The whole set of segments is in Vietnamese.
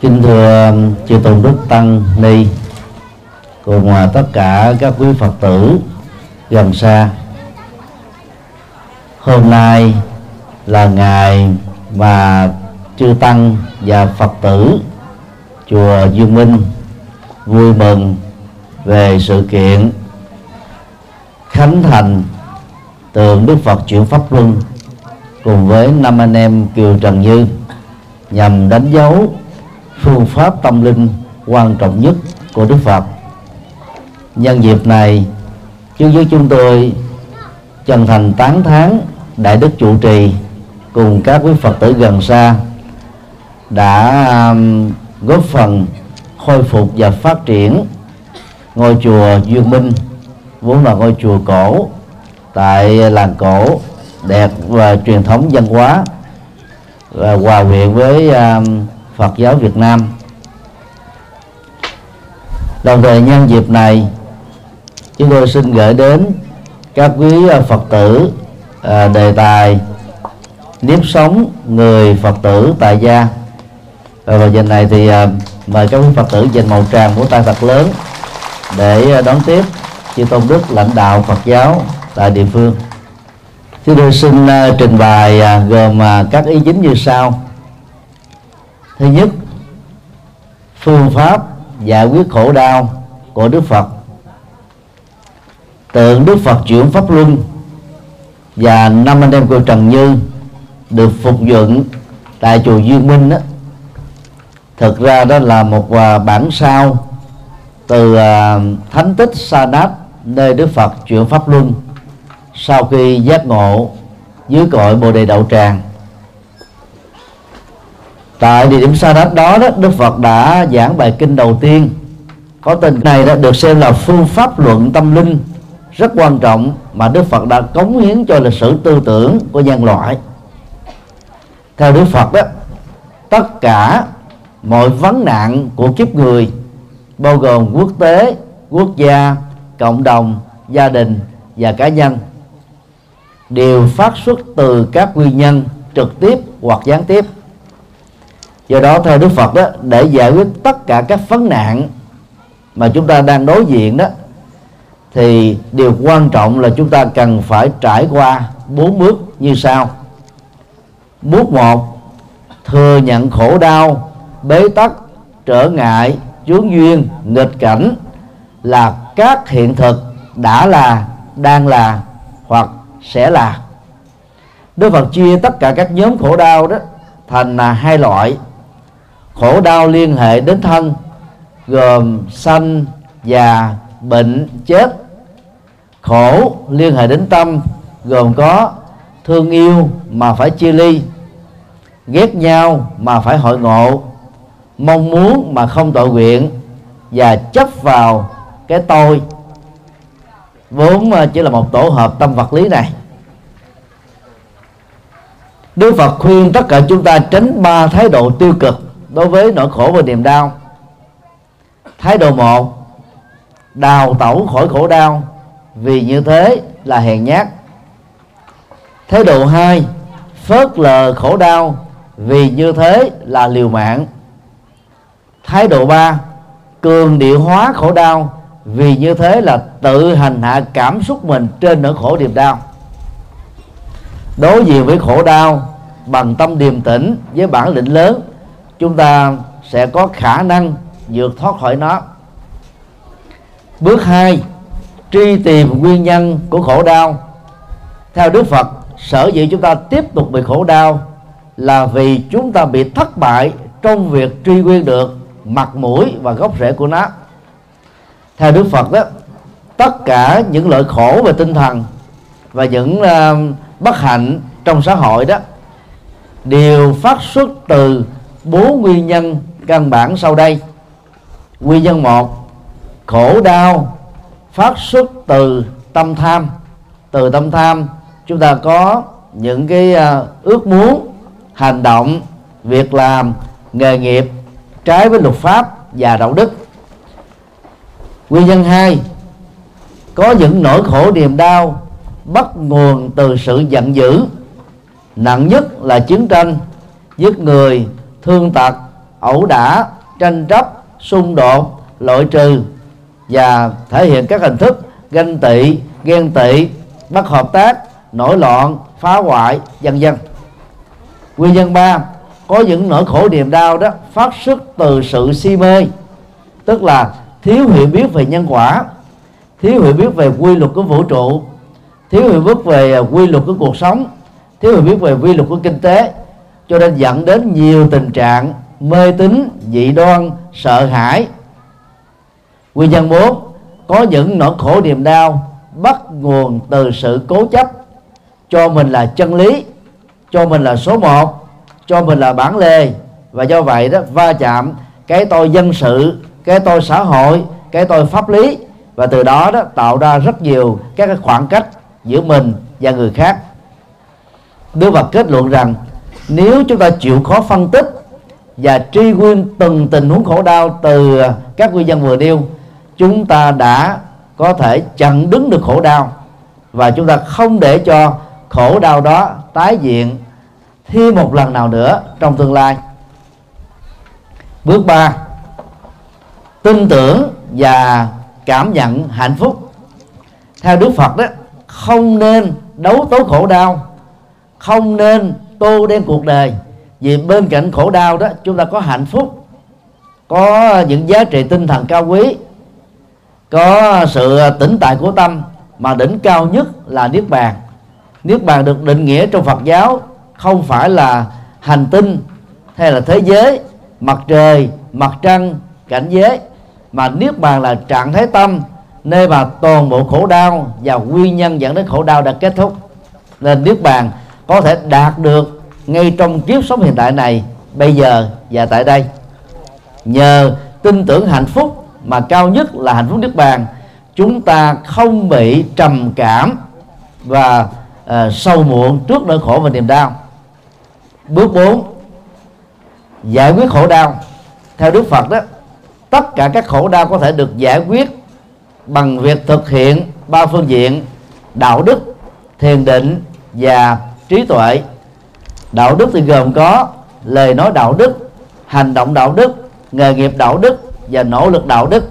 kính thưa um, chư tôn đức tăng, ni cùng tất cả các quý phật tử gần xa. Hôm nay là ngày mà chư tăng và phật tử chùa dương minh vui mừng về sự kiện khánh thành tượng đức phật chuyển pháp luân cùng với năm anh em kiều trần như nhằm đánh dấu phương pháp tâm linh quan trọng nhất của đức phật. Nhân dịp này chúng với chúng tôi chân thành tán thán đại đức trụ trì cùng các quý phật tử gần xa đã góp phần khôi phục và phát triển ngôi chùa duyên minh, vốn là ngôi chùa cổ tại làng cổ đẹp và truyền thống văn hóa, và hòa quyện với Phật giáo Việt Nam đồng thời nhân dịp này chúng tôi xin gửi đến các quý à, Phật tử à, đề tài nếp sống người Phật tử tại gia và vào giờ này thì à, mời các quý Phật tử dành màu tràng của tay thật lớn để à, đón tiếp chư tôn đức lãnh đạo Phật giáo tại địa phương. Chúng tôi xin à, trình bày à, gồm các ý chính như sau. Thứ nhất, phương pháp giải quyết khổ đau của Đức Phật. Tượng Đức Phật chuyển pháp luân và năm anh em của Trần Như được phục dựng tại chùa Duyên Minh đó thực ra đó là một à, bản sao từ à, thánh tích Sa Đát nơi Đức Phật chuyển pháp luân sau khi giác ngộ dưới cội bồ đề đậu tràng tại địa điểm sa đát đó, đó đức phật đã giảng bài kinh đầu tiên. Có tên này đã được xem là phương pháp luận tâm linh. Rất quan trọng mà đức phật đã cống hiến cho lịch sử tư tưởng của nhân loại. Theo đức phật đó tất cả mọi vấn nạn của kiếp người bao gồm quốc tế quốc gia cộng đồng gia đình và cá nhân đều phát xuất từ các nguyên nhân trực tiếp hoặc gián tiếp do đó, theo đức phật đó, để giải quyết tất cả các vấn nạn mà chúng ta đang đối diện đó, thì điều quan trọng là chúng ta cần phải trải qua bốn bước như sau. Bước một, thừa nhận khổ đau, bế tắc, trở ngại, chướng duyên, nghịch cảnh là các hiện thực đã là, đang là hoặc sẽ là. Đức Phật chia tất cả các nhóm khổ đau đó thành là hai loại khổ đau liên hệ đến thân, gồm sanh, già, bệnh, chết. Khổ liên hệ đến tâm, gồm có thương yêu mà phải chia ly, ghét nhau mà phải hội ngộ, mong muốn mà không tội nguyện, và chấp vào cái tôi. Vốn ờ, chỉ là một tổ hợp tâm vật lý này. Đức Phật khuyên tất cả chúng ta tránh ba thái độ tiêu cực đối với nỗi khổ và niềm đau, thái độ một, đào tẩu khỏi khổ đau, vì như thế là hèn nhát. Thái độ hai, phớt lờ khổ đau, vì như thế là liều mạng. Thái độ ba, cường điệu hóa khổ đau, vì như thế là tự hành hạ cảm xúc mình trên nỗi khổ niềm đau. Đối diện với khổ đau bằng tâm điềm tĩnh với bản lĩnh lớn chúng ta sẽ có khả năng vượt thoát khỏi nó. Bước hai truy tìm nguyên nhân của khổ đau. Theo đức phật sở dĩ chúng ta tiếp tục bị khổ đau là vì chúng ta bị thất bại trong việc truy nguyên được mặt mũi và gốc rễ của nó. Theo đức phật đó tất cả những lợi khổ về tinh thần và những uh, bất hạnh trong xã hội đó đều phát xuất từ bốn nguyên nhân căn bản sau đây. Nguyên nhân một, khổ đau phát xuất từ tâm tham. Từ tâm tham, chúng ta có những cái à, ước muốn, hành động, việc làm, nghề nghiệp trái với luật pháp và đạo đức. Nguyên nhân hai, có những nỗi khổ niềm đau bắt nguồn từ sự giận dữ. Nặng nhất là chiến tranh, giết người thương tật, ẩu đả, tranh chấp, xung đột, loại trừ và thể hiện các hình thức ganh tị, ghen tị, bất hợp tác, nổi loạn, phá hoại, vân vân. Nguyên nhân ba, có những nỗi khổ niềm đau đó phát xuất từ sự si mê, tức là thiếu hiểu biết về nhân quả, thiếu hiểu biết về quy luật của vũ trụ, thiếu hiểu biết về quy luật của cuộc sống, thiếu hiểu biết về quy luật của kinh tế cho nên dẫn đến nhiều tình trạng mê tín, dị đoan, sợ hãi. Nguyên nhân bốn, có những nỗi khổ niềm đau bắt nguồn từ sự cố chấp. Cho mình là chân lý, cho mình là số một, cho mình là bản lề. Và do vậy đó, va chạm, cái tôi dân sự, cái tôi xã hội, cái tôi pháp lý. Và từ đó đó, tạo ra rất nhiều các khoảng cách giữa mình và người khác. Đức Phật kết luận rằng nếu chúng ta chịu khó phân tích và truy nguyên từng tình huống khổ đau từ các nguyên nhân vừa nêu, chúng ta đã có thể chặn đứng được khổ đau. Và chúng ta không để cho khổ đau đó tái diện thêm một lần nào nữa trong tương lai. Bước ba, tin tưởng và cảm nhận hạnh phúc. Theo đức phật đó, không nên đấu tố khổ đau, không nên tô đen cuộc đời. Vì bên cạnh khổ đau đó, chúng ta có hạnh phúc, có những giá trị tinh thần cao quý, có sự tĩnh tại của tâm, mà đỉnh cao nhất là niết bàn. Niết bàn được định nghĩa trong phật giáo không phải là hành tinh hay là thế giới, mặt trời, mặt trăng, cảnh giới, mà niết bàn là trạng thái tâm, nơi mà toàn bộ khổ đau và nguyên nhân dẫn đến khổ đau đã kết thúc. Nên niết bàn có thể đạt được ngay trong kiếp sống hiện tại này bây giờ và tại đây. Nhờ tin tưởng hạnh phúc mà cao nhất là hạnh phúc niết bàn chúng ta không bị trầm cảm và ờ, uh, sâu muộn trước nỗi khổ và niềm đau. Bước 4 giải quyết khổ đau. Theo đức phật đó tất cả các khổ đau có thể được giải quyết bằng việc thực hiện ba phương diện đạo đức thiền định và trí tuệ. Đạo đức thì gồm có lời nói đạo đức, hành động đạo đức, nghề nghiệp đạo đức và nỗ lực đạo đức.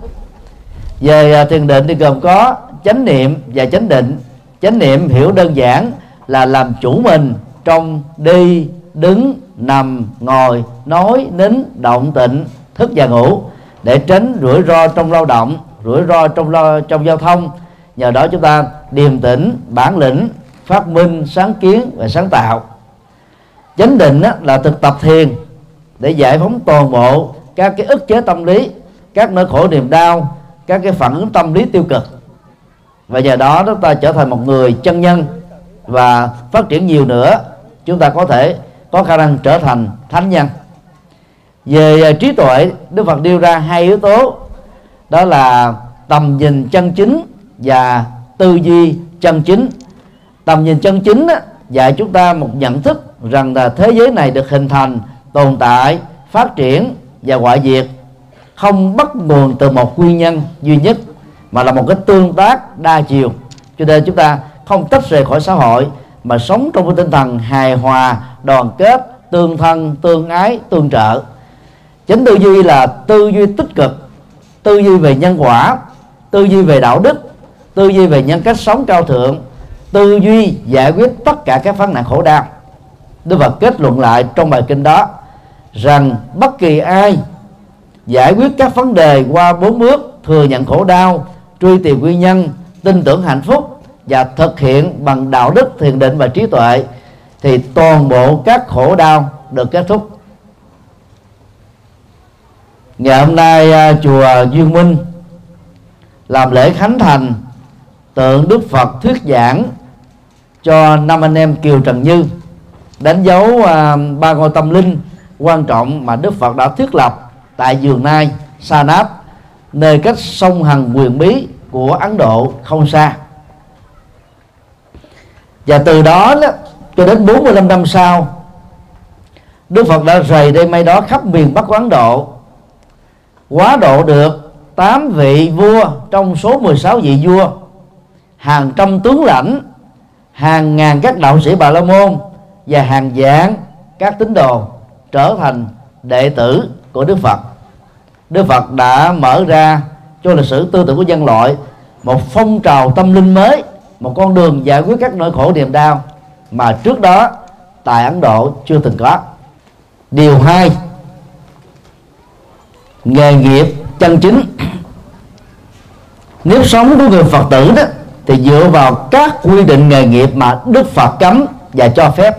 Về à, thiền định thì gồm có chánh niệm và chánh định. Chánh niệm hiểu đơn giản là làm chủ mình trong đi, đứng, nằm, ngồi, nói, nín, động, tịnh, thức và ngủ để tránh rủi ro trong lao động, rủi ro trong lo, trong giao thông. Nhờ đó chúng ta điềm tĩnh, bản lĩnh phát minh sáng kiến và sáng tạo. Chánh định á, là thực tập thiền để giải phóng toàn bộ các cái ức chế tâm lý các nỗi khổ niềm đau các cái phản ứng tâm lý tiêu cực. Và nhờ đó chúng ta trở thành một người chân nhân và phát triển nhiều nữa. Chúng ta có thể có khả năng trở thành thánh nhân. Về à, trí tuệ đức phật đưa ra hai yếu tố. Đó là tầm nhìn chân chính và tư duy chân chính tầm nhìn chân chính á, dạy chúng ta một nhận thức rằng là thế giới này được hình thành tồn tại phát triển và hoại diệt. Không bắt nguồn từ một nguyên nhân duy nhất mà là một cái tương tác đa chiều. Cho nên chúng ta không tách rời khỏi xã hội mà sống trong một tinh thần hài hòa đoàn kết tương thân tương ái tương trợ. Chính tư duy là tư duy tích cực tư duy về nhân quả tư duy về đạo đức tư duy về nhân cách sống cao thượng tư duy giải quyết tất cả các vấn nạn khổ đau. Đức Phật kết luận lại trong bài kinh đó rằng bất kỳ ai giải quyết các vấn đề qua bốn bước thừa nhận khổ đau, truy tìm nguyên nhân, tin tưởng hạnh phúc và thực hiện bằng đạo đức thiền định và trí tuệ thì toàn bộ các khổ đau được kết thúc. Ngày hôm nay à, chùa duyên minh làm lễ khánh thành tượng đức phật thuyết giảng cho năm anh em kiều trần như. Đánh dấu à, ba ngôi tâm linh quan trọng mà đức phật đã thiết lập tại giường nai sa náp nơi cách sông hằng quyền bí của ấn độ không xa. Và từ đó, đó cho đến 45 năm sau Đức Phật đã rời đây may đó khắp miền Bắc của Ấn Độ. Quá độ được 8 vị vua trong số 16 vị vua hàng trăm tướng lãnh hàng ngàn các đạo sĩ bà la môn và hàng vạn các tín đồ trở thành đệ tử của đức phật. Đức phật đã mở ra cho lịch sử tư tưởng của nhân loại một phong trào tâm linh mới, một con đường giải quyết các nỗi khổ niềm đau mà trước đó tại ấn độ chưa từng có. Điều hai, nghề nghiệp chân chính. Nếu sống của người phật tử đó thì dựa vào các quy định nghề nghiệp mà đức phật cấm và cho phép.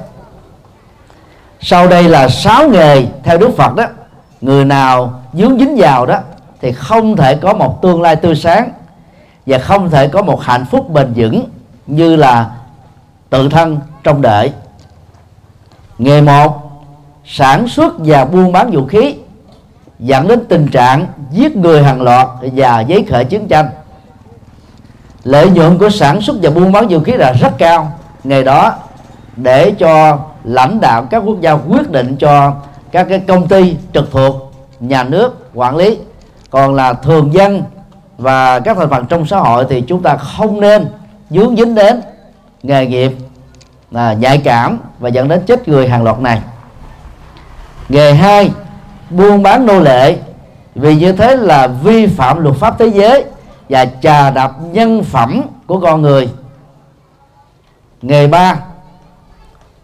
Sau đây là sáu nghề theo đức phật đó. Người nào dướng dính vào đó thì không thể có một tương lai tươi sáng và không thể có một hạnh phúc bền vững như là tự thân trong đợi nghề một, sản xuất và buôn bán vũ khí, dẫn đến tình trạng giết người hàng loạt và giấy khởi chiến tranh lợi nhuận của sản xuất và buôn bán vũ khí là rất cao. Ngày đó, để cho lãnh đạo các quốc gia quyết định cho các cái công ty trực thuộc, nhà nước, quản lý, còn là thường dân và các thành phần trong xã hội thì chúng ta không nên dướng dính đến nghề nghiệp là nhạy cảm và dẫn đến chết người hàng loạt này. Nghề hai, buôn bán nô lệ. Vì như thế là vi phạm luật pháp thế giới và trà đạp nhân phẩm của con người. Nghề ba,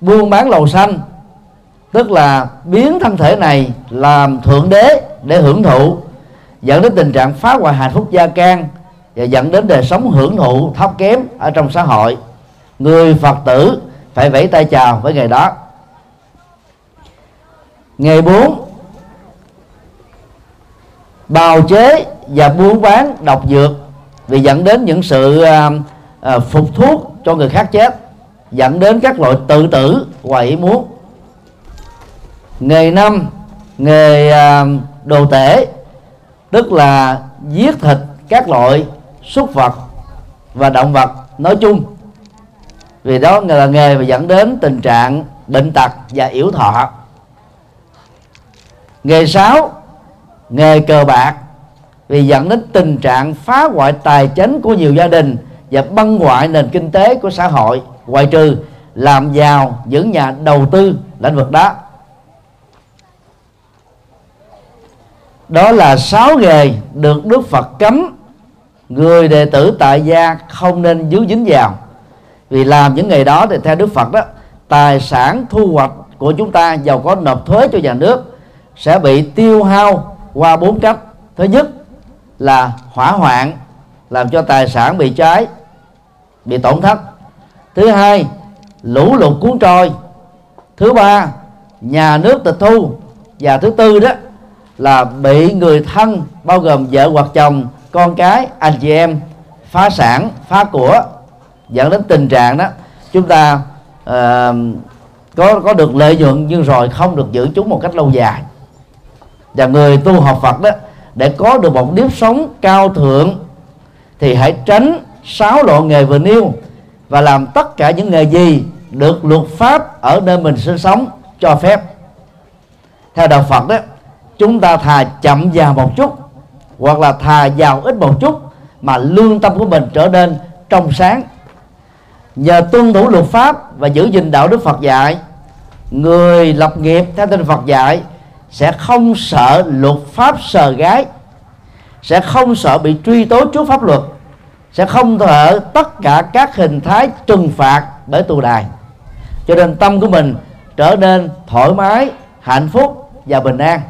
buôn bán lầu xanh, tức là biến thân thể này làm thượng đế để hưởng thụ, dẫn đến tình trạng phá hoại hạnh phúc gia can và dẫn đến đời sống hưởng thụ thấp kém ở trong xã hội. Người phật tử phải vẫy tay chào với ngày đó. Ngày bốn, bào chế và buôn bán độc dược vì dẫn đến những sự uh, uh, phục thuốc cho người khác chết dẫn đến các loại tự tử ngoài ý muốn. Nghề năm nghề uh, đồ tể tức là giết thịt các loại súc vật và động vật nói chung. Vì đó là nghề và dẫn đến tình trạng bệnh tật và yếu thọ. Nghề sáu nghề cờ bạc vì dẫn đến tình trạng phá hoại tài chính của nhiều gia đình và băng hoại nền kinh tế của xã hội. Ngoại trừ làm giàu những nhà đầu tư lĩnh vực đó. Đó là sáu nghề được Đức Phật cấm. Người đệ tử tại gia không nên dướng dính vào. Vì làm những nghề đó thì theo Đức Phật đó, tài sản thu hoạch của chúng ta giàu có nộp thuế cho nhà nước sẽ bị tiêu hao qua bốn cách. Thứ nhất là hỏa hoạn làm cho tài sản bị cháy bị tổn thất. Thứ hai lũ lụt cuốn trôi. Thứ ba nhà nước tịch thu. Và thứ tư đó là bị người thân bao gồm vợ hoặc chồng con cái anh chị em phá sản phá của dẫn đến tình trạng đó chúng ta uh, có có được lợi nhuận nhưng rồi không được giữ chúng một cách lâu dài. Và người tu học Phật đó để có được một nếp sống cao thượng, thì hãy tránh sáu loại nghề vừa nêu và làm tất cả những nghề gì được luật pháp ở nơi mình sinh sống cho phép. Theo đạo Phật đó, chúng ta thà chậm vào một chút, hoặc là thà giàu ít một chút, mà lương tâm của mình trở nên trong sáng. Nhờ tuân thủ luật pháp và giữ gìn đạo đức Phật dạy, người lập nghiệp theo tinh Phật dạy sẽ không sợ luật pháp sờ gái sẽ không sợ bị truy tố trước pháp luật, sẽ không sợ tất cả các hình thái trừng phạt bởi tù đài. Cho nên tâm của mình trở nên thoải mái, hạnh phúc và bình an.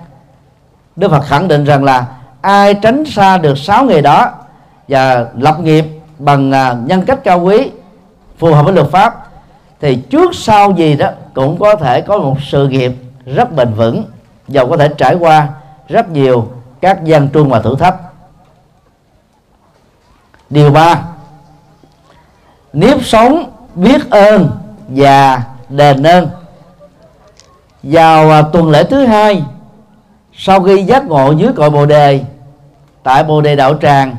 Đức Phật khẳng định rằng là ai tránh xa được sáu nghề đó và lập nghiệp bằng à, nhân cách cao quý, phù hợp với luật pháp, thì trước sau gì đó cũng có thể có một sự nghiệp rất bền vững dầu có thể trải qua rất nhiều các gian truân và thử thách. Điều ba, nếp sống biết ơn và đền ơn. Vào à, tuần lễ thứ hai, sau khi giác ngộ dưới cội bồ đề, tại bồ đề đạo tràng,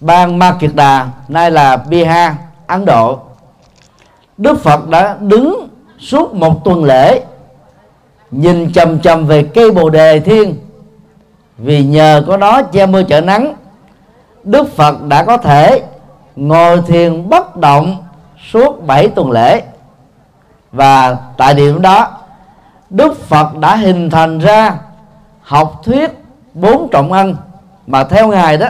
bang ma kiệt đà nay là bihar, ấn độ, đức phật đã đứng suốt một tuần lễ nhìn chầm chầm về cây bồ đề thiên. Vì nhờ có nó che mưa chở nắng, đức phật đã có thể ngồi thiền bất động suốt 7 tuần lễ. Và tại điểm đó, đức phật đã hình thành ra học thuyết bốn trọng ân. Mà theo ngài đó,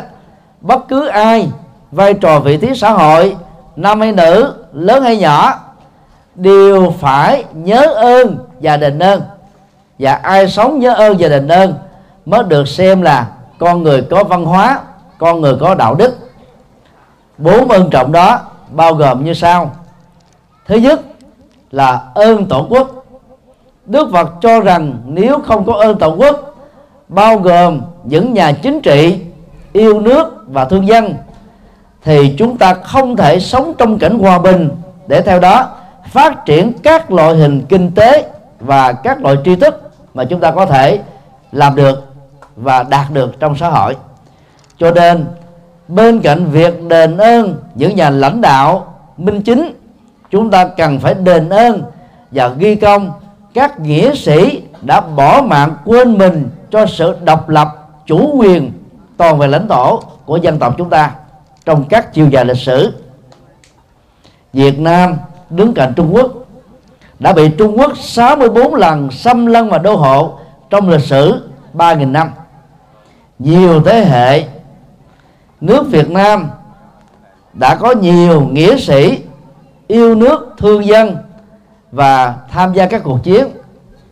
bất cứ ai vai trò vị trí xã hội, nam hay nữ, lớn hay nhỏ, đều phải nhớ ơn và đền ơn và ai sống nhớ ơn và đền ơn mới được xem là con người có văn hóa, con người có đạo đức. Bốn ơn trọng đó bao gồm như sau. Thứ nhất là ơn tổ quốc. Đức phật cho rằng nếu không có ơn tổ quốc, bao gồm những nhà chính trị, yêu nước và thương dân, thì chúng ta không thể sống trong cảnh hòa bình để theo đó phát triển các loại hình kinh tế và các loại tri thức mà chúng ta có thể làm được và đạt được trong xã hội. Cho nên, bên cạnh việc đền ơn những nhà lãnh đạo minh chính, chúng ta cần phải đền ơn và ghi công các nghĩa sĩ đã bỏ mạng quên mình cho sự độc lập, chủ quyền toàn về lãnh thổ của dân tộc chúng ta trong các chiều dài lịch sử. Việt Nam đứng cạnh Trung Quốc đã bị Trung Quốc 64 lần xâm lăng và đô hộ trong lịch sử 3.000 năm. Nhiều thế hệ nước Việt Nam đã có nhiều nghĩa sĩ yêu nước, thương dân và tham gia các cuộc chiến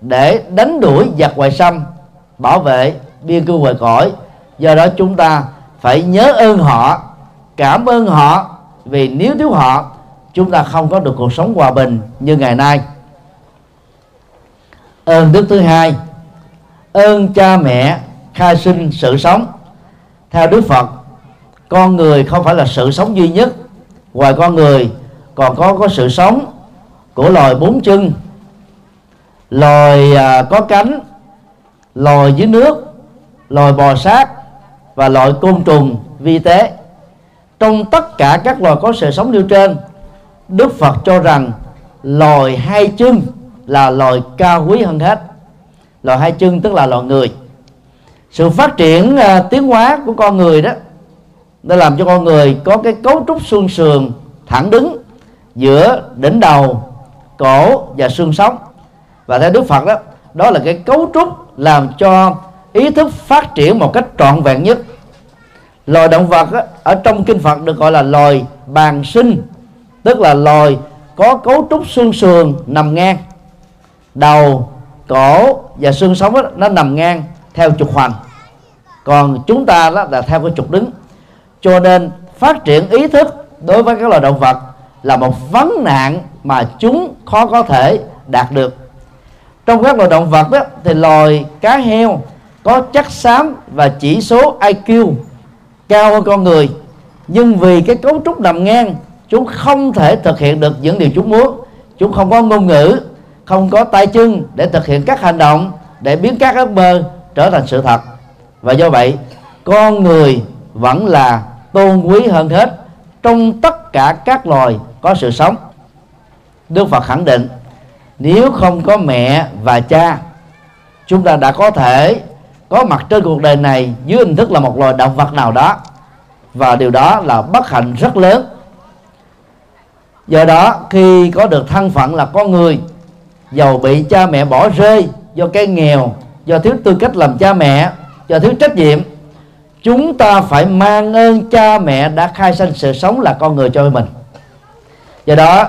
để đánh đuổi giặc ngoại xâm, bảo vệ biên cương ngoài cõi. Do đó chúng ta phải nhớ ơn họ, cảm ơn họ vì nếu thiếu họ chúng ta không có được cuộc sống hòa bình như ngày nay. Ơn đức thứ hai ơn cha mẹ khai sinh sự sống. Theo đức phật con người không phải là sự sống duy nhất. Ngoài con người còn có có sự sống của loài bốn chân. Loài à, có cánh loài dưới nước loài bò sát và loại côn trùng vi tế. Trong tất cả các loài có sự sống nêu trên đức phật cho rằng loài hai chân là loài cao quý hơn hết. Loài hai chân tức là loài người. Sự phát triển uh, tiến hóa của con người đó nó làm cho con người có cái cấu trúc xương sườn thẳng đứng giữa đỉnh đầu cổ và xương sống. Và theo đức phật đó đó là cái cấu trúc làm cho ý thức phát triển một cách trọn vẹn nhất. Loài động vật đó, ở trong kinh phật được gọi là loài bàn sinh tức là loài có cấu trúc xương sườn nằm ngang. Đầu cổ và xương sống đó, nó nằm ngang theo trục hoành. Còn chúng ta đó là theo cái trục đứng. Cho nên phát triển ý thức đối với các loài động vật là một vấn nạn mà chúng khó có thể đạt được. Trong các loài động vật đó thì loài cá heo có chất xám và chỉ số IQ cao hơn con người. Nhưng vì cái cấu trúc nằm ngang chúng không thể thực hiện được những điều chúng muốn. Chúng không có ngôn ngữ, không có tay chân để thực hiện các hành động để biến các ước mơ trở thành sự thật. Và do vậy, con người vẫn là tôn quý hơn hết trong tất cả các loài có sự sống. Đức Phật khẳng định, nếu không có mẹ và cha, chúng ta đã có thể có mặt trên cuộc đời này dưới hình thức là một loài động vật nào đó. Và điều đó là bất hạnh rất lớn do đó, khi có được thân phận là con người, giàu bị cha mẹ bỏ rơi do cái nghèo, do thiếu tư cách làm cha mẹ, do thiếu trách nhiệm, chúng ta phải mang ơn cha mẹ đã khai sinh sự sống là con người cho mình. Do đó,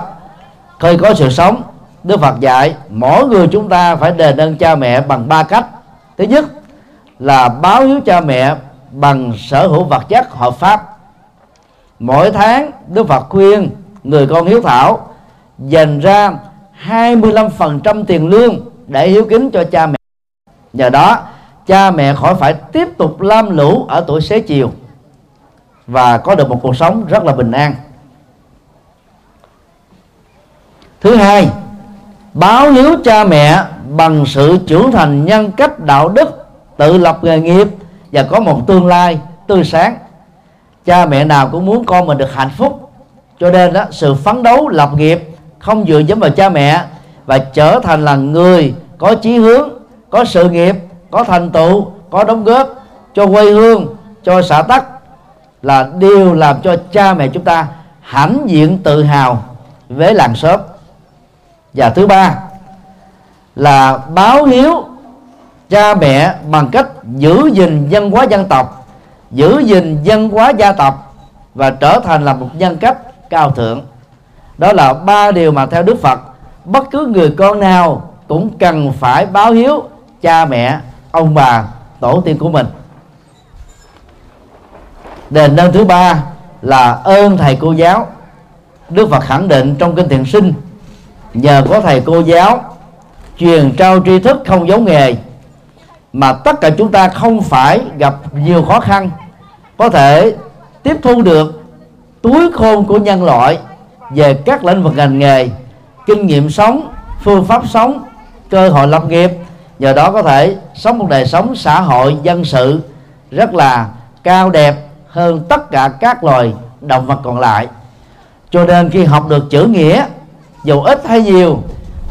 khi có sự sống, Đức Phật dạy mỗi người chúng ta phải đền ơn cha mẹ bằng ba cách. Thứ nhất là báo hiếu cha mẹ bằng sở hữu vật chất hợp pháp. Mỗi tháng, Đức Phật khuyên người con hiếu thảo, dành ra 25% tiền lương để hiếu kính cho cha mẹ. Nhờ đó, cha mẹ khỏi phải tiếp tục lam lũ ở tuổi xế chiều và có được một cuộc sống rất là bình an. Thứ hai, báo hiếu cha mẹ bằng sự trưởng thành nhân cách đạo đức, tự lập nghề nghiệp và có một tương lai tươi sáng. Cha mẹ nào cũng muốn con mình được hạnh phúc cho nên đó sự phấn đấu, lập nghiệp không dựa dẫm vào cha mẹ và trở thành là người có chí hướng, có sự nghiệp, có thành tựu, có đóng góp cho quê hương, cho xã tắc là điều làm cho cha mẹ chúng ta hãnh diện tự hào với làng xóm. Và thứ ba là báo hiếu cha mẹ bằng cách giữ gìn văn hóa dân tộc, giữ gìn văn hóa gia tộc và trở thành là một nhân cách cao thượng. Đó là ba điều mà theo đức phật, bất cứ người con nào cũng cần phải báo hiếu cha mẹ, ông bà, tổ tiên của mình. Đền ơn thứ ba là ơn thầy cô giáo. Đức phật khẳng định trong kinh thiện sinh, nhờ có thầy cô giáo truyền trao tri thức không giống nghề, mà tất cả chúng ta không phải gặp nhiều khó khăn, có thể tiếp thu được túi khôn của nhân loại về các lĩnh vực ngành nghề kinh nghiệm sống phương pháp sống cơ hội lập nghiệp. Nhờ đó có thể sống một đời sống xã hội dân sự rất là cao đẹp hơn tất cả các loài động vật còn lại. Cho nên khi học được chữ nghĩa dù ít hay nhiều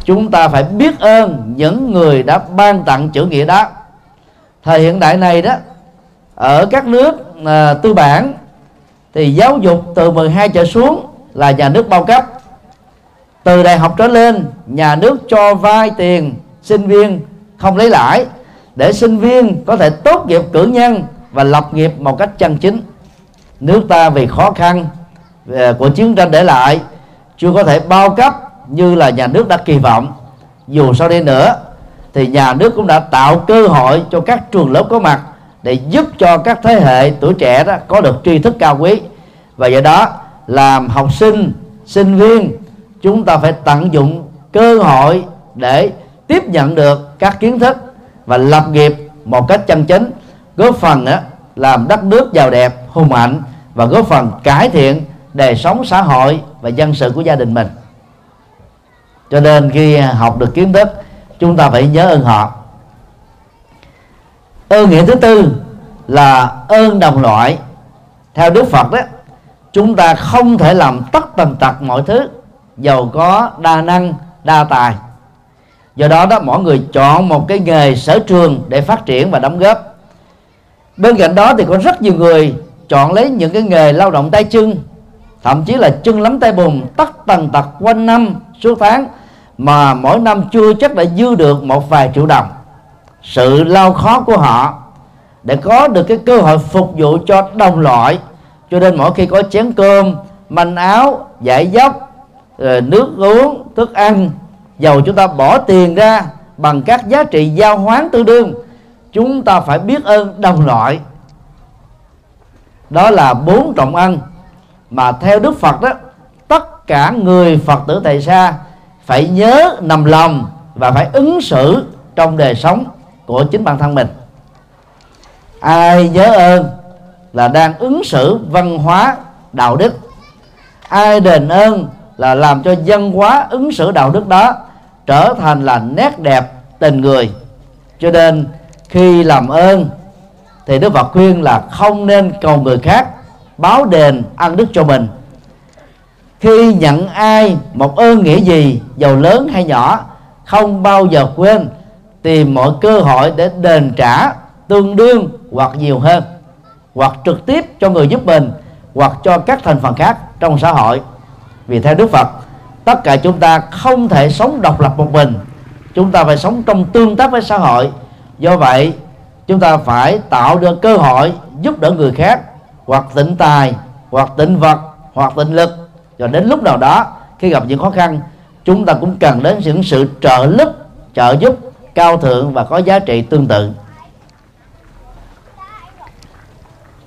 chúng ta phải biết ơn những người đã ban tặng chữ nghĩa đó. Thời hiện đại này đó ở các nước à, tư bản thì giáo dục từ 12 trở xuống là nhà nước bao cấp. Từ đại học trở lên, nhà nước cho vay tiền sinh viên không lấy lãi để sinh viên có thể tốt nghiệp cử nhân và lập nghiệp một cách chân chính. Nước ta vì khó khăn ờ, của chiến tranh để lại, chưa có thể bao cấp như là nhà nước đã kỳ vọng. Dù sau đây nữa, thì nhà nước cũng đã tạo cơ hội cho các trường lớp có mặt để giúp cho các thế hệ tuổi trẻ đó có được tri thức cao quý. Và do đó làm học sinh sinh viên chúng ta phải tận dụng cơ hội để tiếp nhận được các kiến thức và lập nghiệp một cách chân chính góp phần đó, làm đất nước giàu đẹp hùng mạnh và góp phần cải thiện đời sống xã hội và dân sự của gia đình mình. Cho nên khi học được kiến thức chúng ta phải nhớ ơn họ ơn nghĩa thứ tư là ơn đồng loại. Theo đức phật đó, chúng ta không thể làm tất tần tật mọi thứ, giàu có, đa năng, đa tài. Do đó đó, mỗi người chọn một cái nghề sở trường để phát triển và đóng góp. Bên cạnh đó thì có rất nhiều người chọn lấy những cái nghề lao động tay chân, thậm chí là chân lắm tay bùn, tất tần tật quanh năm, suốt tháng, mà mỗi năm chưa chắc đã dư được một vài triệu đồng sự lao khó của họ để có được cái cơ hội phục vụ cho đồng loại. Cho nên mỗi khi có chén cơm, manh áo, giải dốc nước uống, thức ăn, dầu chúng ta bỏ tiền ra bằng các giá trị giao hoán tương đương, chúng ta phải biết ơn đồng loại. Đó là bốn trọng ân mà theo đức phật đó, tất cả người phật tử tại xa phải nhớ nằm lòng và phải ứng xử trong đời sống của chính bản thân mình. Ai nhớ ơn là đang ứng xử văn hóa, đạo đức. Ai đền ơn là làm cho dân hóa ứng xử đạo đức đó trở thành là nét đẹp tình người. Cho nên khi làm ơn thì đức phật khuyên là không nên cầu người khác báo đền ăn đức cho mình. Khi nhận ai một ơn nghĩa gì, giàu lớn hay nhỏ, không bao giờ quên tìm mọi cơ hội để đền trả tương đương hoặc nhiều hơn, hoặc trực tiếp cho người giúp mình, hoặc cho các thành phần khác trong xã hội. Vì theo đức phật, tất cả chúng ta không thể sống độc lập một mình. Chúng ta phải sống trong tương tác với xã hội. Do vậy, chúng ta phải tạo được cơ hội giúp đỡ người khác, hoặc tịnh tài, hoặc tịnh vật, hoặc tịnh lực. Rồi đến lúc nào đó, khi gặp những khó khăn, chúng ta cũng cần đến những sự trợ giúp trợ giúp cao thượng và có giá trị tương tự.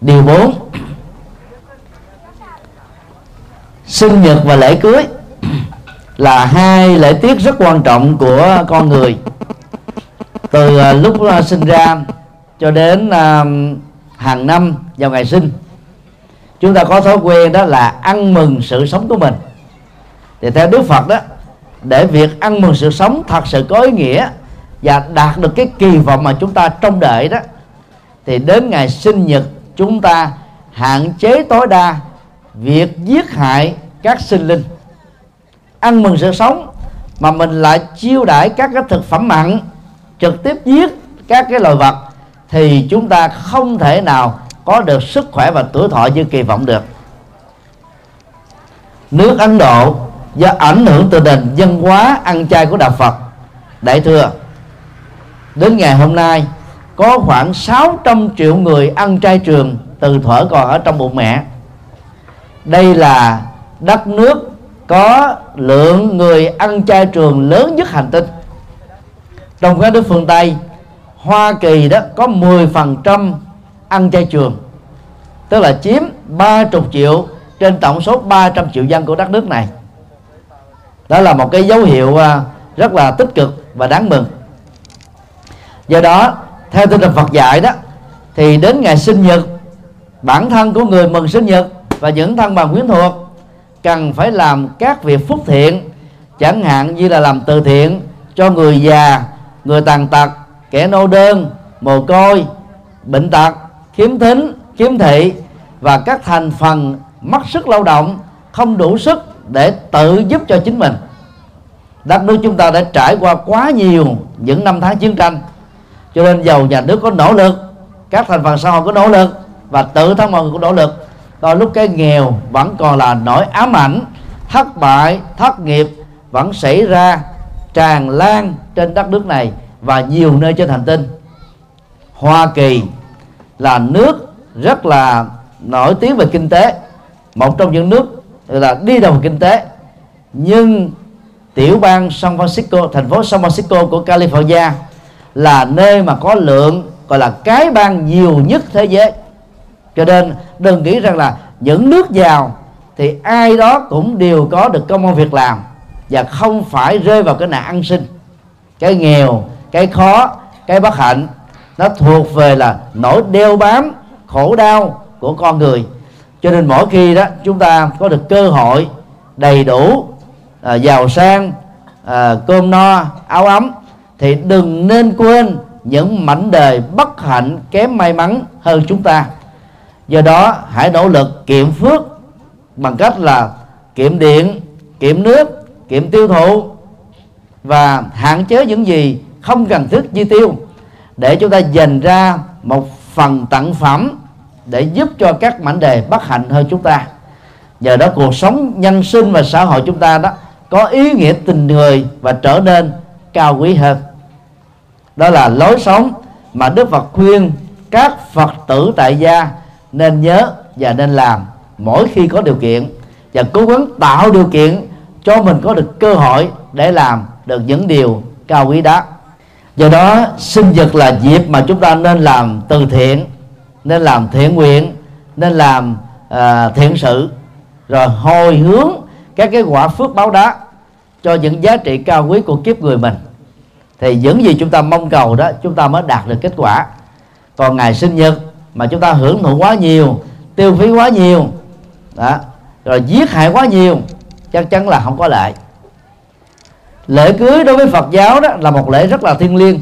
Điều 4 sinh nhật và lễ cưới là hai lễ tiết rất quan trọng của con người. Từ à, lúc à, sinh ra cho đến à, hàng năm vào ngày sinh, chúng ta có thói quen đó là ăn mừng sự sống của mình. Thì theo đức phật đó, để việc ăn mừng sự sống thật sự có ý nghĩa và đạt được cái kỳ vọng mà chúng ta trông đợi đó. Thì đến ngày sinh nhật chúng ta, hạn chế tối đa việc giết hại các sinh linh. Ăn mừng sự sống mà mình lại chiêu đãi các cái thực phẩm mặn, trực tiếp giết các cái loài vật, thì chúng ta không thể nào có được sức khỏe và tuổi thọ như kỳ vọng được. Nước Ấn Độ do ảnh hưởng từ nền văn hóa ăn chay của đạo Phật. Đại thừa đến ngày hôm nay, có khoảng 600 triệu người ăn chay trường từ thuở còn ở trong bụng mẹ. Đây là đất nước có lượng người ăn chay trường lớn nhất hành tinh. Trong các nước phương Tây, Hoa Kỳ đó có 10% ăn chay trường, tức là chiếm 30 triệu trên tổng số 300 triệu dân của đất nước này. Đó là một cái dấu hiệu à, rất là tích cực và đáng mừng do đó, theo tinh thần Phật dạy đó, thì đến ngày sinh nhật, bản thân của người mừng sinh nhật và những thân bằng quyến thuộc cần phải làm các việc phúc thiện, chẳng hạn như là làm từ thiện cho người già, người tàn tật, kẻ nô đơn, mồ côi, bệnh tật, khiếm thính, khiếm thị và các thành phần mất sức lao động, không đủ sức để tự giúp cho chính mình. Đất nước chúng ta đã trải qua quá nhiều những năm tháng chiến tranh cho nên giàu nhà nước có nỗ lực, các thành phần xã hội có nỗ lực và tự thân mọi người cũng nỗ lực. Đôi lúc cái nghèo vẫn còn là nỗi ám ảnh, thất bại, thất nghiệp vẫn xảy ra, tràn lan trên đất nước này và nhiều nơi trên hành tinh. Hoa Kỳ là nước rất là nổi tiếng về kinh tế, một trong những nước là đi đầu kinh tế. Nhưng tiểu bang San Francisco, thành phố San Francisco của California là nơi mà có lượng gọi là cái bang nhiều nhất thế giới. Cho nên đừng nghĩ rằng là những nước giàu thì ai đó cũng đều có được công an việc làm và không phải rơi vào cái nạn ăn sinh cái nghèo cái khó cái bất hạnh nó thuộc về là nỗi đeo bám khổ đau của con người. Cho nên mỗi khi đó chúng ta có được cơ hội đầy đủ à, giàu sang à, cơm no áo ấm thì đừng nên quên những mảnh đời bất hạnh kém may mắn hơn chúng ta. Do đó, hãy nỗ lực kiệm phước bằng cách là kiệm điện, kiệm nước, kiệm tiêu thụ và hạn chế những gì không cần thiết chi tiêu để chúng ta dành ra một phần tặng phẩm để giúp cho các mảnh đề bất hạnh hơn chúng ta. Nhờ đó, cuộc sống nhân sinh và xã hội chúng ta đó có ý nghĩa tình người và trở nên cao quý hơn. Đó là lối sống mà Đức Phật khuyên các Phật tử tại gia nên nhớ và nên làm mỗi khi có điều kiện và cố gắng tạo điều kiện cho mình có được cơ hội để làm được những điều cao quý đó. Do đó sinh nhật là dịp mà chúng ta nên làm từ thiện nên làm thiện nguyện nên làm uh, thiện sự rồi hồi hướng các cái quả phước báo đó cho những giá trị cao quý của kiếp người mình. Thì những gì chúng ta mong cầu đó, chúng ta mới đạt được kết quả. Còn ngày sinh nhật mà chúng ta hưởng thụ quá nhiều, tiêu phí quá nhiều, đó, rồi giết hại quá nhiều, chắc chắn là không có lợi. Lễ cưới đối với Phật giáo đó là một lễ rất là thiêng liêng.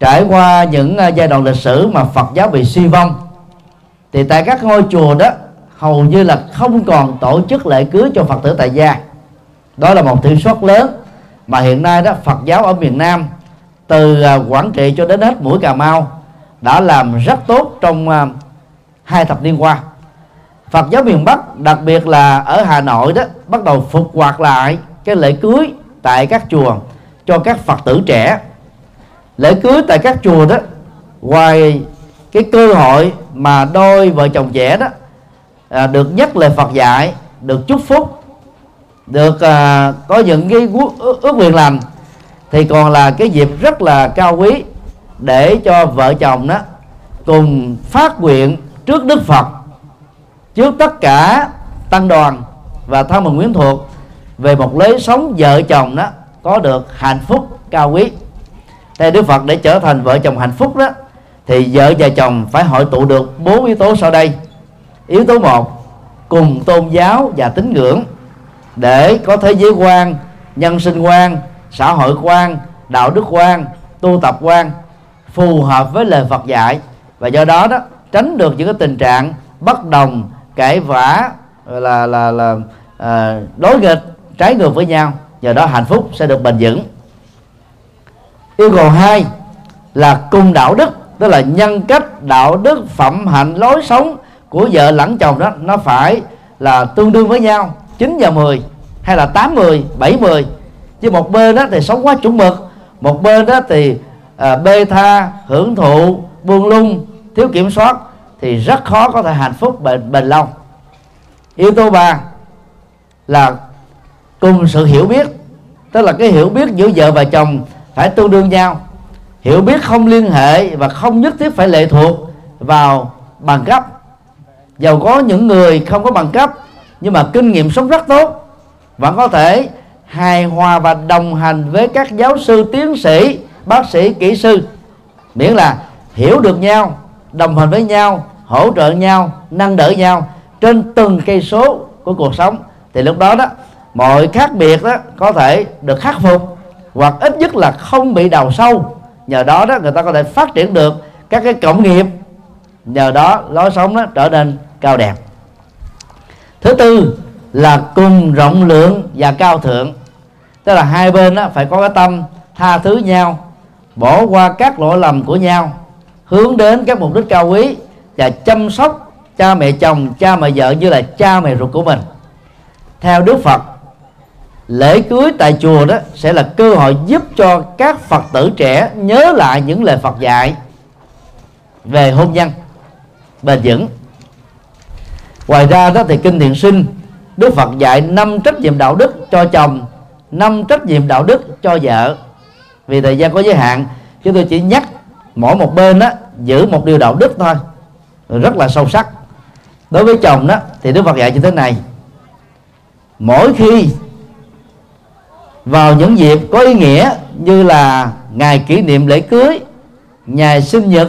Trải qua những à, giai đoạn lịch sử mà Phật giáo bị suy vong, thì tại các ngôi chùa đó hầu như là không còn tổ chức lễ cưới cho Phật tử tại gia đó là một thiểu suất lớn mà hiện nay đó Phật giáo ở miền Nam từ à, Quảng Trị cho đến hết mũi Cà Mau đã làm rất tốt trong à, hai thập niên qua. Phật giáo miền Bắc đặc biệt là ở Hà Nội đó bắt đầu phục hoạt lại cái lễ cưới tại các chùa cho các Phật tử trẻ. Lễ cưới tại các chùa đó ngoài cái cơ hội mà đôi vợ chồng trẻ đó à, được nhắc lời Phật dạy được chúc phúc được à, có những cái ước, ước nguyện làm thì còn là cái dịp rất là cao quý để cho vợ chồng đó cùng phát nguyện trước Đức Phật trước tất cả tăng đoàn và thân bằng quyến thuộc về một lối sống vợ chồng đó có được hạnh phúc cao quý. Theo Đức Phật để trở thành vợ chồng hạnh phúc đó thì vợ và chồng phải hội tụ được bốn yếu tố sau đây. Yếu tố một cùng tôn giáo và tín ngưỡng để có thế giới quan nhân sinh quan xã hội quan đạo đức quan tu tập quan phù hợp với lời Phật dạy. Và do đó đó tránh được những cái tình trạng bất đồng cãi vã là là là à, đối nghịch trái ngược với nhau. Nhờ đó hạnh phúc sẽ được bền vững. Yêu cầu hai là cùng đạo đức tức là nhân cách đạo đức phẩm hạnh lối sống của vợ lẫn chồng đó nó phải là tương đương với nhau. 9 và 10 hay là 8 10 7 10 chứ một bên đó thì sống quá chuẩn mực một bên đó thì à, bê tha hưởng thụ buông lung thiếu kiểm soát thì rất khó có thể hạnh phúc bền bền lâu. Yếu tố ba là cùng sự hiểu biết tức là cái hiểu biết giữa vợ và chồng phải tương đương nhau. Hiểu biết không liên hệ và không nhất thiết phải lệ thuộc vào bằng cấp. Giàu có những người không có bằng cấp nhưng mà kinh nghiệm sống rất tốt. Vẫn có thể hài hòa và đồng hành với các giáo sư, tiến sĩ, bác sĩ, kỹ sư. Miễn là hiểu được nhau, đồng hành với nhau, hỗ trợ nhau, nâng đỡ nhau trên từng cây số của cuộc sống. Thì lúc đó đó, mọi khác biệt đó có thể được khắc phục hoặc ít nhất là không bị đào sâu. Nhờ đó đó, người ta có thể phát triển được các cái cộng nghiệp. Nhờ đó, lối sống đó trở nên cao đẹp thứ tư là cùng rộng lượng và cao thượng. Tức là hai bên đó phải có cái tâm tha thứ nhau, bỏ qua các lỗi lầm của nhau, hướng đến các mục đích cao quý và chăm sóc cha mẹ chồng, cha mẹ vợ như là cha mẹ ruột của mình. Theo đức phật, lễ cưới tại chùa đó sẽ là cơ hội giúp cho các phật tử trẻ nhớ lại những lời phật dạy về hôn nhân, bền vững ngoài ra đó thì kinh thiện sinh, đức phật dạy năm trách nhiệm đạo đức cho chồng, năm trách nhiệm đạo đức cho vợ. Vì thời gian có giới hạn, chúng tôi chỉ nhắc mỗi một bên đó giữ một điều đạo đức thôi, rất là sâu sắc. Đối với chồng đó thì đức phật dạy như thế này, mỗi khi vào những dịp có ý nghĩa như là ngày kỷ niệm lễ cưới, ngày sinh nhật,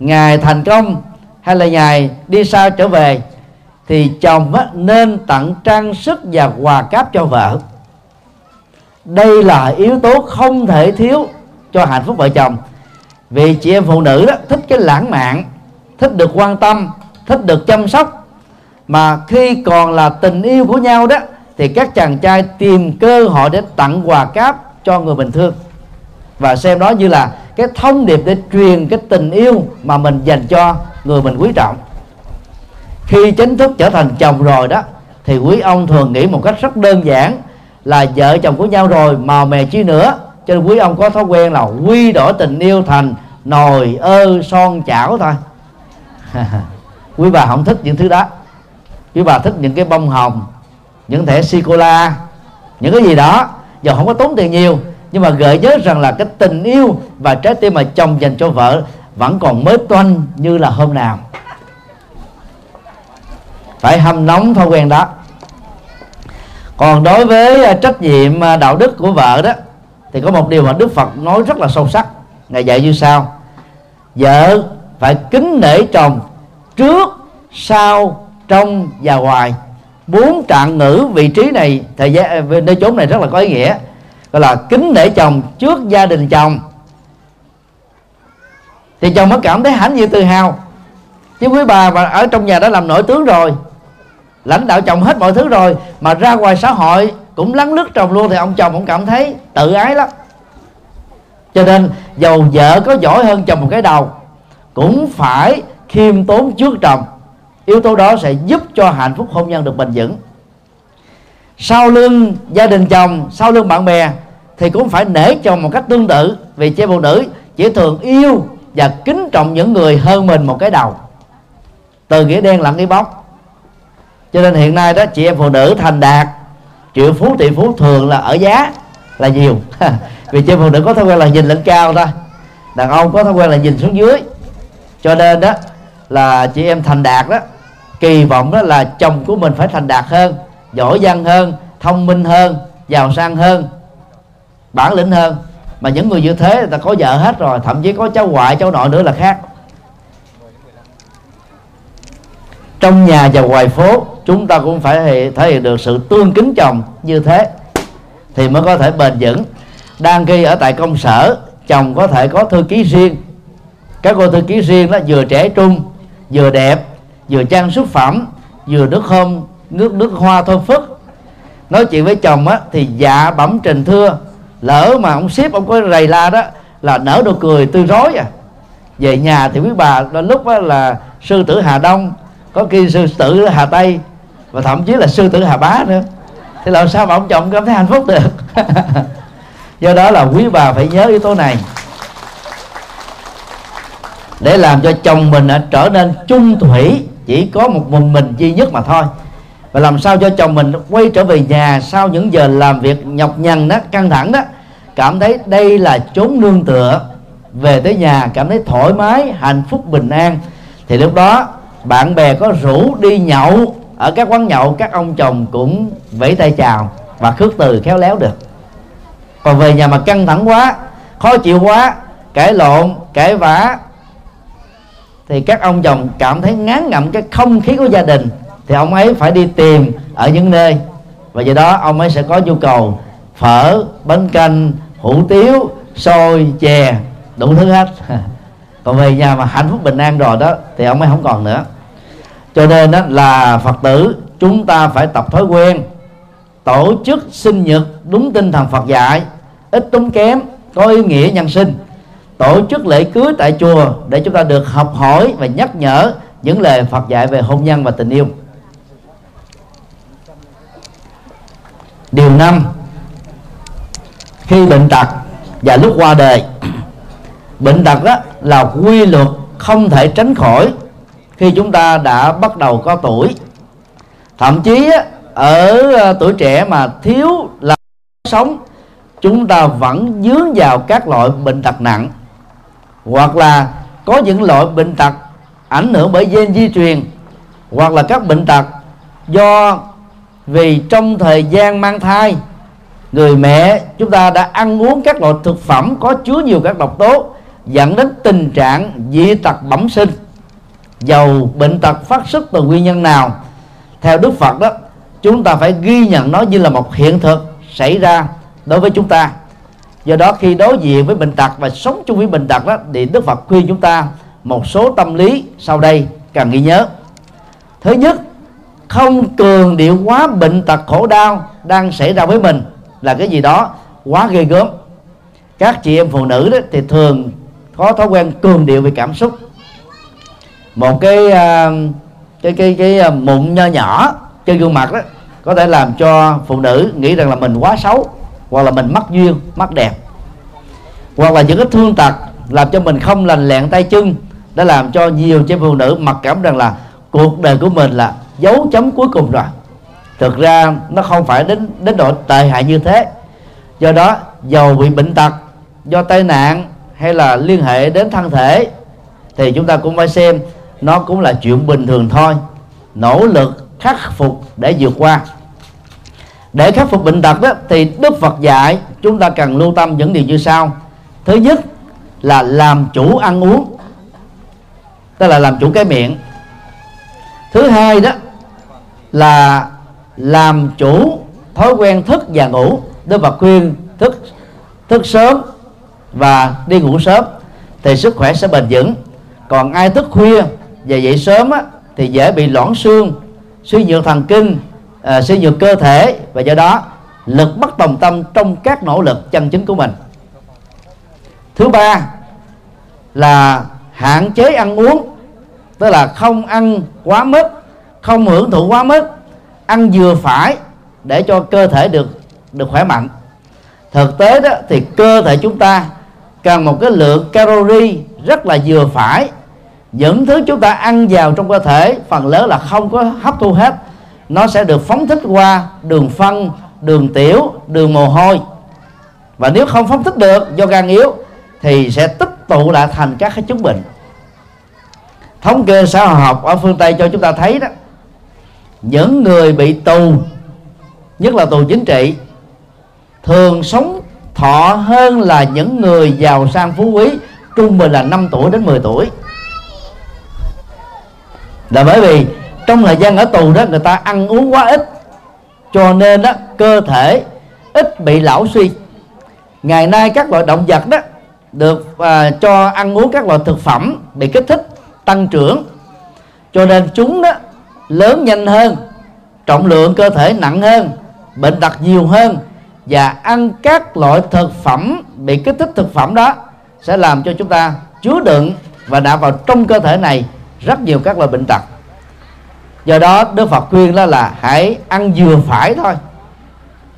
ngày thành công, hay là ngày đi xa trở về thì chồng á, nên tặng trang sức và quà cáp cho vợ. Đây là yếu tố không thể thiếu cho hạnh phúc vợ chồng. Vì chị em phụ nữ đó thích cái lãng mạn thích được quan tâm thích được chăm sóc. Mà khi còn là tình yêu của nhau đó thì các chàng trai tìm cơ hội để tặng quà cáp cho người bình thường và xem đó như là cái thông điệp để truyền cái tình yêu mà mình dành cho người mình quý trọng khi chính thức trở thành chồng rồi đó, thì quý ông thường nghĩ một cách rất đơn giản là vợ chồng của nhau rồi màu mè chi nữa. Cho nên quý ông có thói quen là quy đổi tình yêu thành nồi ơ son chảo thôi. Quý bà không thích những thứ đó. Quý bà thích những cái bông hồng, những thẻ sô cô la những cái gì đó. Giờ không có tốn tiền nhiều, nhưng mà gợi nhớ rằng là cái tình yêu và trái tim mà chồng dành cho vợ vẫn còn mới toanh như là hôm nào phải hâm nóng thói quen đó. Còn đối với à, trách nhiệm à, đạo đức của vợ đó, thì có một điều mà đức phật nói rất là sâu sắc. Ngài dạy như sau, vợ phải kính nể chồng trước, sau, trong và ngoài. Bốn trạng ngữ vị trí này, thời gian à, nơi chốn này rất là có ý nghĩa. Gọi là kính nể chồng trước gia đình chồng. Thì chồng mới cảm thấy hãnh diện tự hào. Chứ quý bà mà ở trong nhà đã làm nổi tướng rồi lãnh đạo chồng hết mọi thứ rồi, mà ra ngoài xã hội cũng lắng lướt chồng luôn thì ông chồng cũng cảm thấy tự ái lắm. Cho nên dầu vợ có giỏi hơn chồng một cái đầu, cũng phải khiêm tốn trước chồng yếu tố đó sẽ giúp cho hạnh phúc hôn nhân được bền vững. Sau lưng gia đình chồng, sau lưng bạn bè thì cũng phải nể chồng một cách tương tự, vì chị phụ nữ chỉ thường yêu và kính trọng những người hơn mình một cái đầu. Từ nghĩa đen lẫn nghĩa bóng cho nên hiện nay đó, chị em phụ nữ thành đạt, triệu phú, tỷ phú thường là ở giá là nhiều. Vì chị em phụ nữ có thói quen là nhìn lên cao thôi. Đàn ông có thói quen là nhìn xuống dưới. Cho nên đó là chị em thành đạt đó, kỳ vọng đó là chồng của mình phải thành đạt hơn, giỏi giang hơn, thông minh hơn, giàu sang hơn, bản lĩnh hơn. Mà những người như thế người ta có vợ hết rồi, thậm chí có cháu ngoại, cháu nội nữa là khác. Trong nhà và ngoài phố chúng ta cũng phải thể hiện được sự tương kính chồng như thế thì mới có thể bền vững. Đang khi ở tại công sở, chồng có thể có thư ký riêng. Các cô thư ký riêng đó vừa trẻ trung, vừa đẹp, vừa trang sức phẩm, vừa nước hôm, nước nước hoa thơm phức. Nói chuyện với chồng á, thì dạ bẩm trình thưa, lỡ mà ông ship, ông có rầy la đó, là nở nụ cười tươi rói à. Về nhà thì quý bà lúc đó là sư tử hà đông, có khi sư tử hà tây và thậm chí là sư tử hà bá nữa. Thì làm sao mà ông chồng cảm thấy hạnh phúc được? Do đó là quý bà phải nhớ yếu tố này. Để làm cho chồng mình trở nên chung thủy, chỉ có một mình mình duy nhất mà thôi. Và làm sao cho chồng mình quay trở về nhà sau những giờ làm việc nhọc nhằn đó, căng thẳng đó, cảm thấy đây là chốn nương tựa. Về tới nhà, cảm thấy thoải mái, hạnh phúc, bình an. Thì lúc đó, bạn bè có rủ đi nhậu ở các quán nhậu, các ông chồng cũng vẫy tay chào và khước từ khéo léo được. Còn về nhà mà căng thẳng quá, khó chịu quá cãi lộn cãi vã, thì các ông chồng cảm thấy ngán ngẩm cái không khí của gia đình. Thì ông ấy phải đi tìm ở những nơi. Và do đó, ông ấy sẽ có nhu cầu phở, bánh canh, hủ tiếu, xôi, chè, đủ thứ hết. Còn về nhà mà hạnh phúc bình an rồi đó, thì ông ấy không còn nữa cho nên đó là phật tử, chúng ta phải tập thói quen tổ chức sinh nhật đúng tinh thần phật dạy, ít tốn kém, có ý nghĩa nhân sinh. Tổ chức lễ cưới tại chùa để chúng ta được học hỏi và nhắc nhở những lời Phật dạy về hôn nhân và tình yêu. Điều năm, khi bệnh tật và lúc qua đời. Bệnh tật đó là quy luật không thể tránh khỏi khi chúng ta đã bắt đầu có tuổi. Thậm chí ở ờ, tuổi trẻ mà thiếu là sống, chúng ta vẫn dướng vào các loại bệnh tật nặng. Hoặc là có những loại bệnh tật ảnh hưởng bởi gen di truyền, hoặc là các bệnh tật do vì trong thời gian mang thai, người mẹ chúng ta đã ăn uống các loại thực phẩm có chứa nhiều các độc tố, dẫn đến tình trạng dị tật bẩm sinh dầu bệnh tật phát xuất từ nguyên nhân nào? Theo đức phật đó, chúng ta phải ghi nhận nó như là một hiện thực xảy ra đối với chúng ta. Do đó khi đối diện với bệnh tật và sống chung với bệnh tật đó, thì đức phật khuyên chúng ta một số tâm lý sau đây cần ghi nhớ. Thứ nhất, không cường điệu quá bệnh tật khổ đau đang xảy ra với mình là cái gì đó quá ghê gớm. Các chị em phụ nữ đó thì thường có thói quen cường điệu về cảm xúc một à, cái cái cái cái mụn nho nhỏ trên gương mặt đó, có thể làm cho phụ nữ nghĩ rằng là mình quá xấu, hoặc là mình mất duyên mất đẹp. Hoặc là những cái thương tật làm cho mình không lành lẹn tay chân, đã làm cho nhiều chị phụ nữ mặc cảm rằng là cuộc đời của mình là dấu chấm cuối cùng rồi. Thực ra nó không phải đến đến độ tệ hại như thế. Do đó, dầu bị bệnh tật, do tai nạn, hay là liên hệ đến thân thể, thì chúng ta cũng phải xem nó cũng là chuyện bình thường thôi. Nỗ lực khắc phục để vượt qua. Để khắc phục bệnh tật đó thì đức phật dạy chúng ta cần lưu tâm những điều như sau. Thứ nhất là làm chủ ăn uống, tức là làm chủ cái miệng. Thứ hai đó là làm chủ thói quen thức và ngủ. Đức phật khuyên thức thức sớm và đi ngủ sớm thì sức khỏe sẽ bền vững. Còn ai thức khuya và dậy sớm á, thì dễ bị loãng xương suy nhược thần kinh à, suy nhược cơ thể và do đó lực bất đồng tâm trong các nỗ lực chân chính của mình. Thứ ba là hạn chế ăn uống tức là không ăn quá mức không hưởng thụ quá mức ăn vừa phải để cho cơ thể được được khỏe mạnh. Thực tế đó thì cơ thể chúng ta cần một cái lượng calorie rất là vừa phải những thứ chúng ta ăn vào trong cơ thể, phần lớn là không có hấp thu hết. Nó sẽ được phóng thích qua đường phân, đường tiểu, đường mồ hôi. Và nếu không phóng thích được do gan yếu, thì sẽ tích tụ lại thành các cái chứng bệnh. Thống kê xã hội học ở phương tây cho chúng ta thấy đó, những người bị tù, nhất là tù chính trị, thường sống thọ hơn là những người giàu sang phú quý, trung bình là 5 tuổi đến 10 tuổi là bởi vì trong thời gian ở tù đó người ta ăn uống quá ít cho nên đó cơ thể ít bị lão suy. Ngày nay các loại động vật đó được à, cho ăn uống các loại thực phẩm bị kích thích tăng trưởng. Cho nên chúng đó lớn nhanh hơn trọng lượng cơ thể nặng hơn bệnh tật nhiều hơn và ăn các loại thực phẩm bị kích thích thực phẩm đó sẽ làm cho chúng ta chứa đựng và đã vào trong cơ thể này rất nhiều các loại bệnh tật. Do đó, đức phật khuyên đó là hãy ăn vừa phải thôi.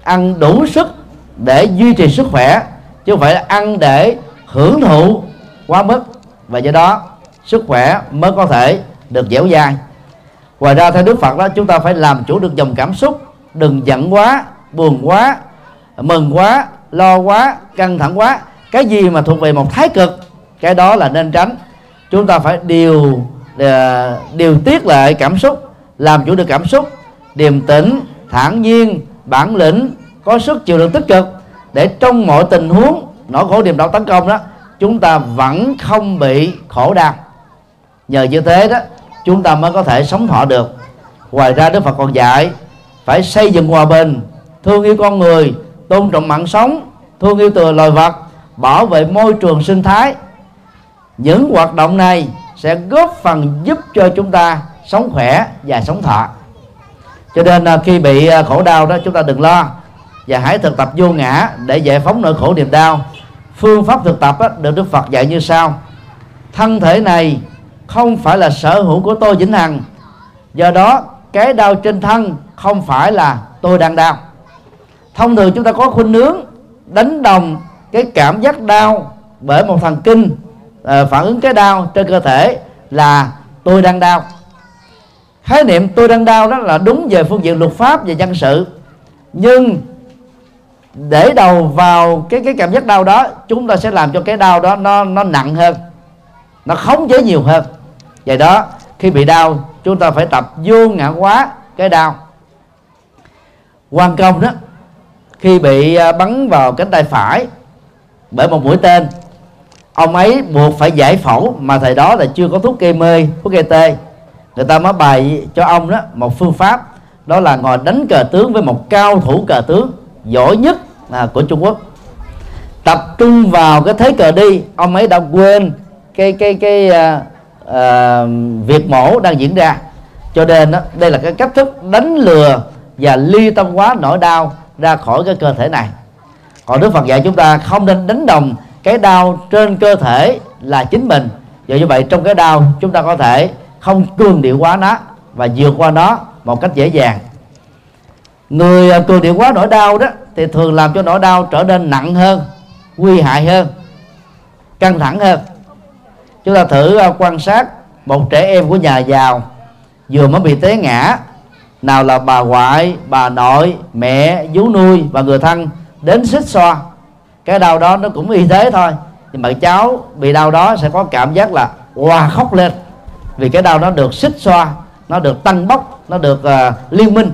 Ăn đủ sức để duy trì sức khỏe, chứ không phải là ăn để hưởng thụ quá mức. Và do đó, sức khỏe mới có thể được dẻo dai. Ngoài ra, theo đức phật đó, chúng ta phải làm chủ được dòng cảm xúc. Đừng giận quá, buồn quá, mừng quá, lo quá, căng thẳng quá. Cái gì mà thuộc về một thái cực, cái đó là nên tránh. Chúng ta phải điều Ờ, điều tiết lại cảm xúc, làm chủ được cảm xúc, điềm tĩnh, thản nhiên, bản lĩnh, có sức chịu đựng tích cực, để trong mọi tình huống nỗi khổ niềm đau tấn công đó, chúng ta vẫn không bị khổ đau. Nhờ như thế đó, chúng ta mới có thể sống thọ được. Ngoài ra đức phật còn dạy, phải xây dựng hòa bình, thương yêu con người, tôn trọng mạng sống, thương yêu từ loài vật, bảo vệ môi trường sinh thái. Những hoạt động này sẽ góp phần giúp cho chúng ta sống khỏe và sống thọ. Cho nên à, khi bị à, khổ đau đó, chúng ta đừng lo và hãy thực tập vô ngã để giải phóng nỗi khổ niềm đau. Phương pháp thực tập được đức phật dạy như sau. Thân thể này không phải là sở hữu của tôi vĩnh hằng. Do đó, cái đau trên thân không phải là tôi đang đau. Thông thường chúng ta có khuynh hướng đánh đồng cái cảm giác đau bởi một thần kinh uh, phản ứng cái đau trên cơ thể là tôi đang đau. Khái niệm tôi đang đau đó là đúng về phương diện luật pháp và dân sự. Nhưng để đầu vào cái cái cảm giác đau đó chúng ta sẽ làm cho cái đau đó nó nó nặng hơn nó khống chế nhiều hơn. Vậy đó khi bị đau chúng ta phải tập vô ngã hóa cái đau. Quan công đó khi bị ờ, bắn vào cánh tay phải bởi một mũi tên ông ấy buộc phải giải phẫu mà thời đó là chưa có thuốc gây mê thuốc gây tê. Người ta mới bày cho ông đó một phương pháp đó là ngồi đánh cờ tướng với một cao thủ cờ tướng giỏi nhất à, của Trung Quốc. Tập trung vào cái thế cờ đi ông ấy đã quên cái cái cái uh, uh, việc mổ đang diễn ra. Cho nên đó, đây là cái cách thức đánh lừa và ly tâm hóa nỗi đau ra khỏi cái cơ thể này. Còn Đức Phật dạy chúng ta không nên đánh đồng cái đau trên cơ thể là chính mình. Và như vậy trong cái đau, chúng ta có thể không cường điệu quá nó và vượt qua nó một cách dễ dàng. Người à, cường điệu quá nỗi đau đó thì thường làm cho nỗi đau trở nên nặng hơn, nguy hại hơn, căng thẳng hơn. Chúng ta thử à, quan sát một trẻ em của nhà giàu vừa mới bị té ngã. Nào là bà ngoại, bà nội, mẹ, vú nuôi và người thân đến xích xoa cái đau đó nó cũng y thế thôi. Nhưng mà cháu bị đau đó sẽ có cảm giác là hòa khóc lên. Vì cái đau nó được xích xoa nó được tăng bốc nó được uh, liên minh.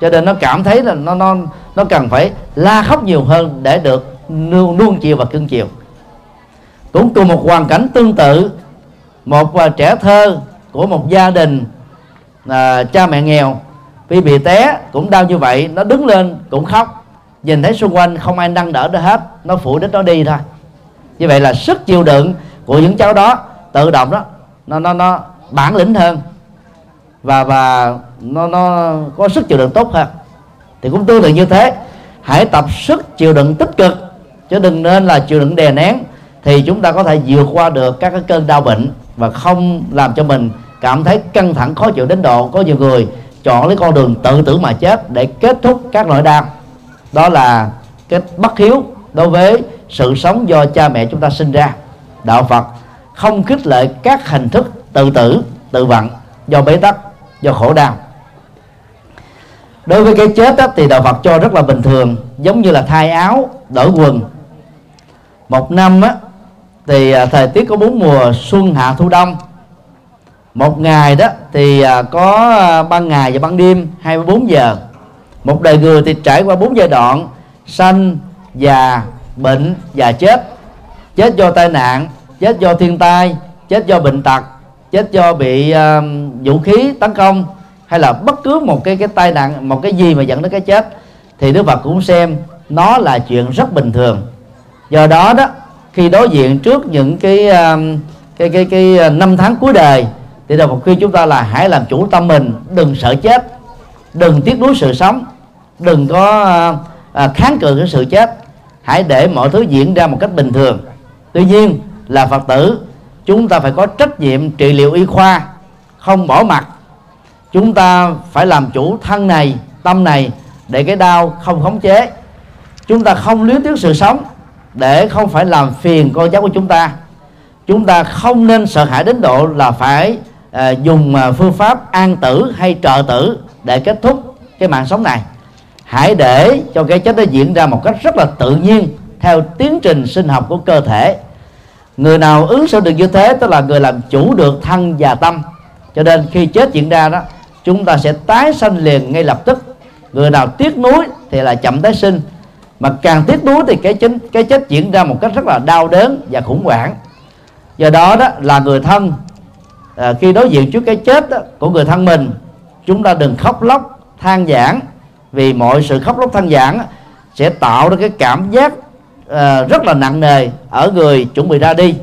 Cho nên nó cảm thấy là nó nó nó cần phải la khóc nhiều hơn để được nuông, nuông chiều và cưng chiều. Cũng cùng một hoàn cảnh tương tự một uh, trẻ thơ của một gia đình uh, cha mẹ nghèo vì bị té cũng đau như vậy nó đứng lên cũng khóc nhìn thấy xung quanh không ai nâng đỡ nó hết, nó phụ đích nó đi thôi. Như vậy là sức chịu đựng của những cháu đó tự động đó, nó nó nó bản lĩnh hơn. Và và nó nó có sức chịu đựng tốt hơn. Thì cũng tương tự như thế, hãy tập sức chịu đựng tích cực, chứ đừng nên là chịu đựng đè nén, thì chúng ta có thể vượt qua được các cái cơn đau bệnh và không làm cho mình cảm thấy căng thẳng, khó chịu đến độ, có nhiều người chọn lấy con đường tự tử mà chết để kết thúc các nỗi đau đó là cái bất hiếu đối với sự sống do cha mẹ chúng ta sinh ra. Đạo phật không khích lệ các hình thức tự tử tự vận do bế tắc do khổ đau. Đối với cái chết đó, thì đạo phật cho rất là bình thường giống như là thay áo đổi quần. Một năm á, thì à, thời tiết có bốn mùa xuân hạ thu đông. Một ngày đó thì à, có à, ban ngày và ban đêm 24 giờ một đời người thì trải qua bốn giai đoạn sanh già bệnh và chết. Chết do tai nạn chết do thiên tai chết do bệnh tật chết do bị uh, vũ khí tấn công hay là bất cứ một cái cái tai nạn một cái gì mà dẫn đến cái chết thì Đức Phật cũng xem nó là chuyện rất bình thường. Do đó đó khi đối diện trước những cái uh, cái cái cái uh, năm tháng cuối đời thì Đức Phật khuyên chúng ta là hãy làm chủ tâm mình đừng sợ chết đừng tiếc nuối sự sống đừng có à, à, kháng cự cái sự chết. Hãy để mọi thứ diễn ra một cách bình thường. Tuy nhiên là phật tử chúng ta phải có trách nhiệm trị liệu y khoa không bỏ mặt chúng ta phải làm chủ thân này tâm này để cái đau không khống chế. Chúng ta không luyến tiếc sự sống để không phải làm phiền con cháu của chúng ta. Chúng ta không nên sợ hãi đến độ là phải à, dùng à, phương pháp an tử hay trợ tử để kết thúc cái mạng sống này hãy để cho cái chết nó diễn ra một cách rất là tự nhiên theo tiến trình sinh học của cơ thể. Người nào ứng xử được như thế tức là người làm chủ được thân và tâm. Cho nên khi chết diễn ra đó chúng ta sẽ tái sanh liền ngay lập tức. Người nào tiếc nuối thì là chậm tái sinh. Mà càng tiếc nuối thì cái chính cái chết diễn ra một cách rất là đau đớn và khủng hoảng. Do đó đó là người thân à, khi đối diện trước cái chết đó, của người thân mình chúng ta đừng khóc lóc than giảng vì mọi sự khóc lóc than giảng sẽ tạo ra cái cảm giác uh, rất là nặng nề ở người chuẩn bị ra đi.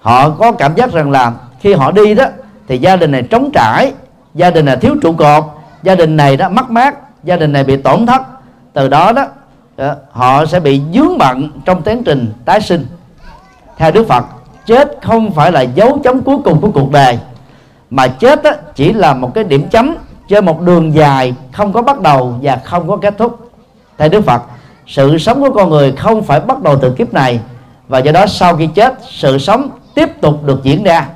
Họ có cảm giác rằng là khi họ đi đó thì gia đình này trống trải gia đình này thiếu trụ cột gia đình này đó mất mát gia đình này bị tổn thất. Từ đó đó uh, họ sẽ bị dướng bận trong tiến trình tái sinh. Theo đức phật chết không phải là dấu chấm cuối cùng của cuộc đời mà chết đó chỉ là một cái điểm chấm trên một đường dài, không có bắt đầu và không có kết thúc. Thầy đức phật, sự sống của con người không phải bắt đầu từ kiếp này. Và do đó sau khi chết, sự sống tiếp tục được diễn ra.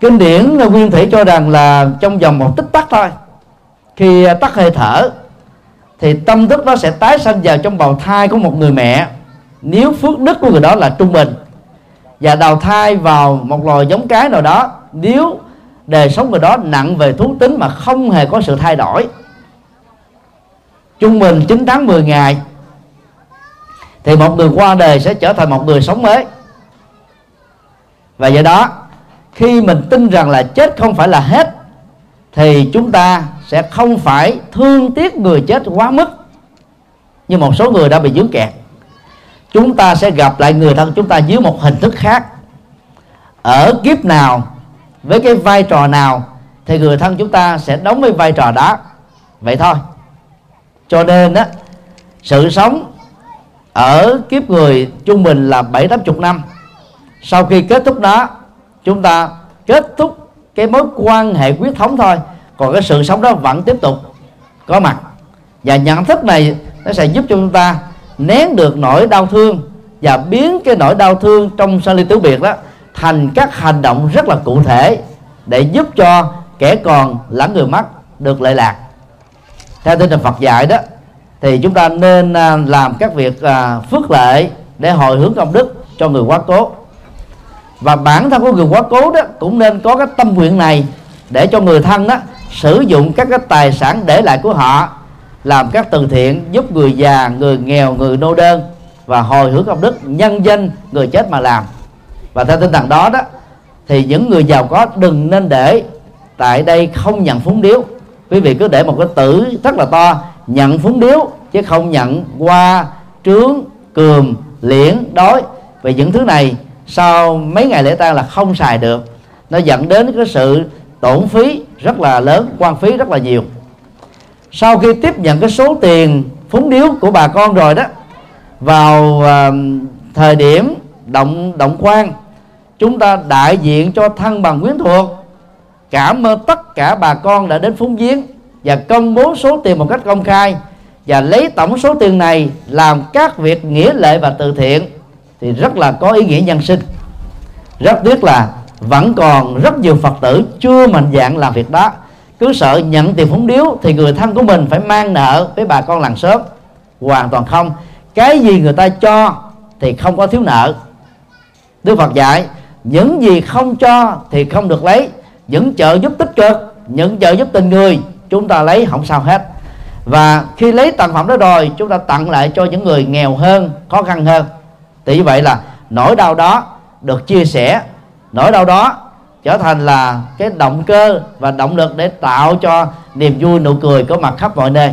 Kinh điển nguyên thủy cho rằng là trong vòng một tích tắc thôi. Khi tắt hơi thở, thì tâm thức nó sẽ tái sanh vào trong bào thai của một người mẹ. Nếu phước đức của người đó là trung bình, và đào thai vào một loài giống cái nào đó, nếu đời sống người đó nặng về thú tính mà không hề có sự thay đổi. Trung bình 9 tháng 10 ngày, thì một người qua đời sẽ trở thành một người sống mới. Và do đó, khi mình tin rằng là chết không phải là hết, thì chúng ta sẽ không phải thương tiếc người chết quá mức như một số người đã bị dướng kẹt. Chúng ta sẽ gặp lại người thân chúng ta dưới một hình thức khác. Ở kiếp nào với cái vai trò nào thì người thân chúng ta sẽ đóng với vai trò đó. Vậy thôi. Cho nên đó sự sống ở kiếp người trung bình là bảy tám chục năm. Sau khi kết thúc đó, chúng ta kết thúc cái mối quan hệ quyết thống thôi. Còn cái sự sống đó vẫn tiếp tục có mặt. Và nhận thức này nó sẽ giúp cho chúng ta nén được nỗi đau thương và biến cái nỗi đau thương trong sanh ly tử biệt đó thành các hành động rất là cụ thể để giúp cho kẻ còn lẫn người mất được lợi lạc. Theo tinh thần Phật dạy đó, thì chúng ta nên à, làm các việc à, phước lệ để hồi hướng công đức cho người quá cố. Và bản thân của người quá cố đó cũng nên có cái tâm nguyện này để cho người thân đó sử dụng các cái tài sản để lại của họ, làm các từ thiện giúp người già, người nghèo, người nô đơn và hồi hướng công đức, nhân danh người chết mà làm và theo tinh thần đó đó thì những người giàu có đừng nên để tại đây không nhận phúng điếu. Quý vị cứ để một cái tử rất là to nhận phúng điếu chứ không nhận qua trướng cườm liễn đói. Vì những thứ này sau mấy ngày lễ tang là không xài được. Nó dẫn đến cái sự tổn phí rất là lớn quan phí rất là nhiều. Sau khi tiếp nhận cái số tiền phúng điếu của bà con rồi đó vào uh, thời điểm động động quan chúng ta đại diện cho thân bằng quyến thuộc. Cảm ơn tất cả bà con đã đến phúng viếng và công bố số tiền một cách công khai và lấy tổng số tiền này làm các việc nghĩa lệ và từ thiện thì rất là có ý nghĩa nhân sinh. Rất tiếc là vẫn còn rất nhiều phật tử chưa mạnh dạng làm việc đó. Cứ sợ nhận tiền phúng điếu thì người thân của mình phải mang nợ với bà con làng sớm hoàn toàn không. Cái gì người ta cho thì không có thiếu nợ. Đức phật dạy những gì không cho thì không được lấy. Những trợ giúp tích cực, những trợ giúp tình người, chúng ta lấy không sao hết. Và khi lấy tặng phẩm đó rồi, chúng ta tặng lại cho những người nghèo hơn, khó khăn hơn. Thì như vậy là nỗi đau đó được chia sẻ. Nỗi đau đó trở thành là cái động cơ và động lực để tạo cho niềm vui nụ cười có mặt khắp mọi nơi.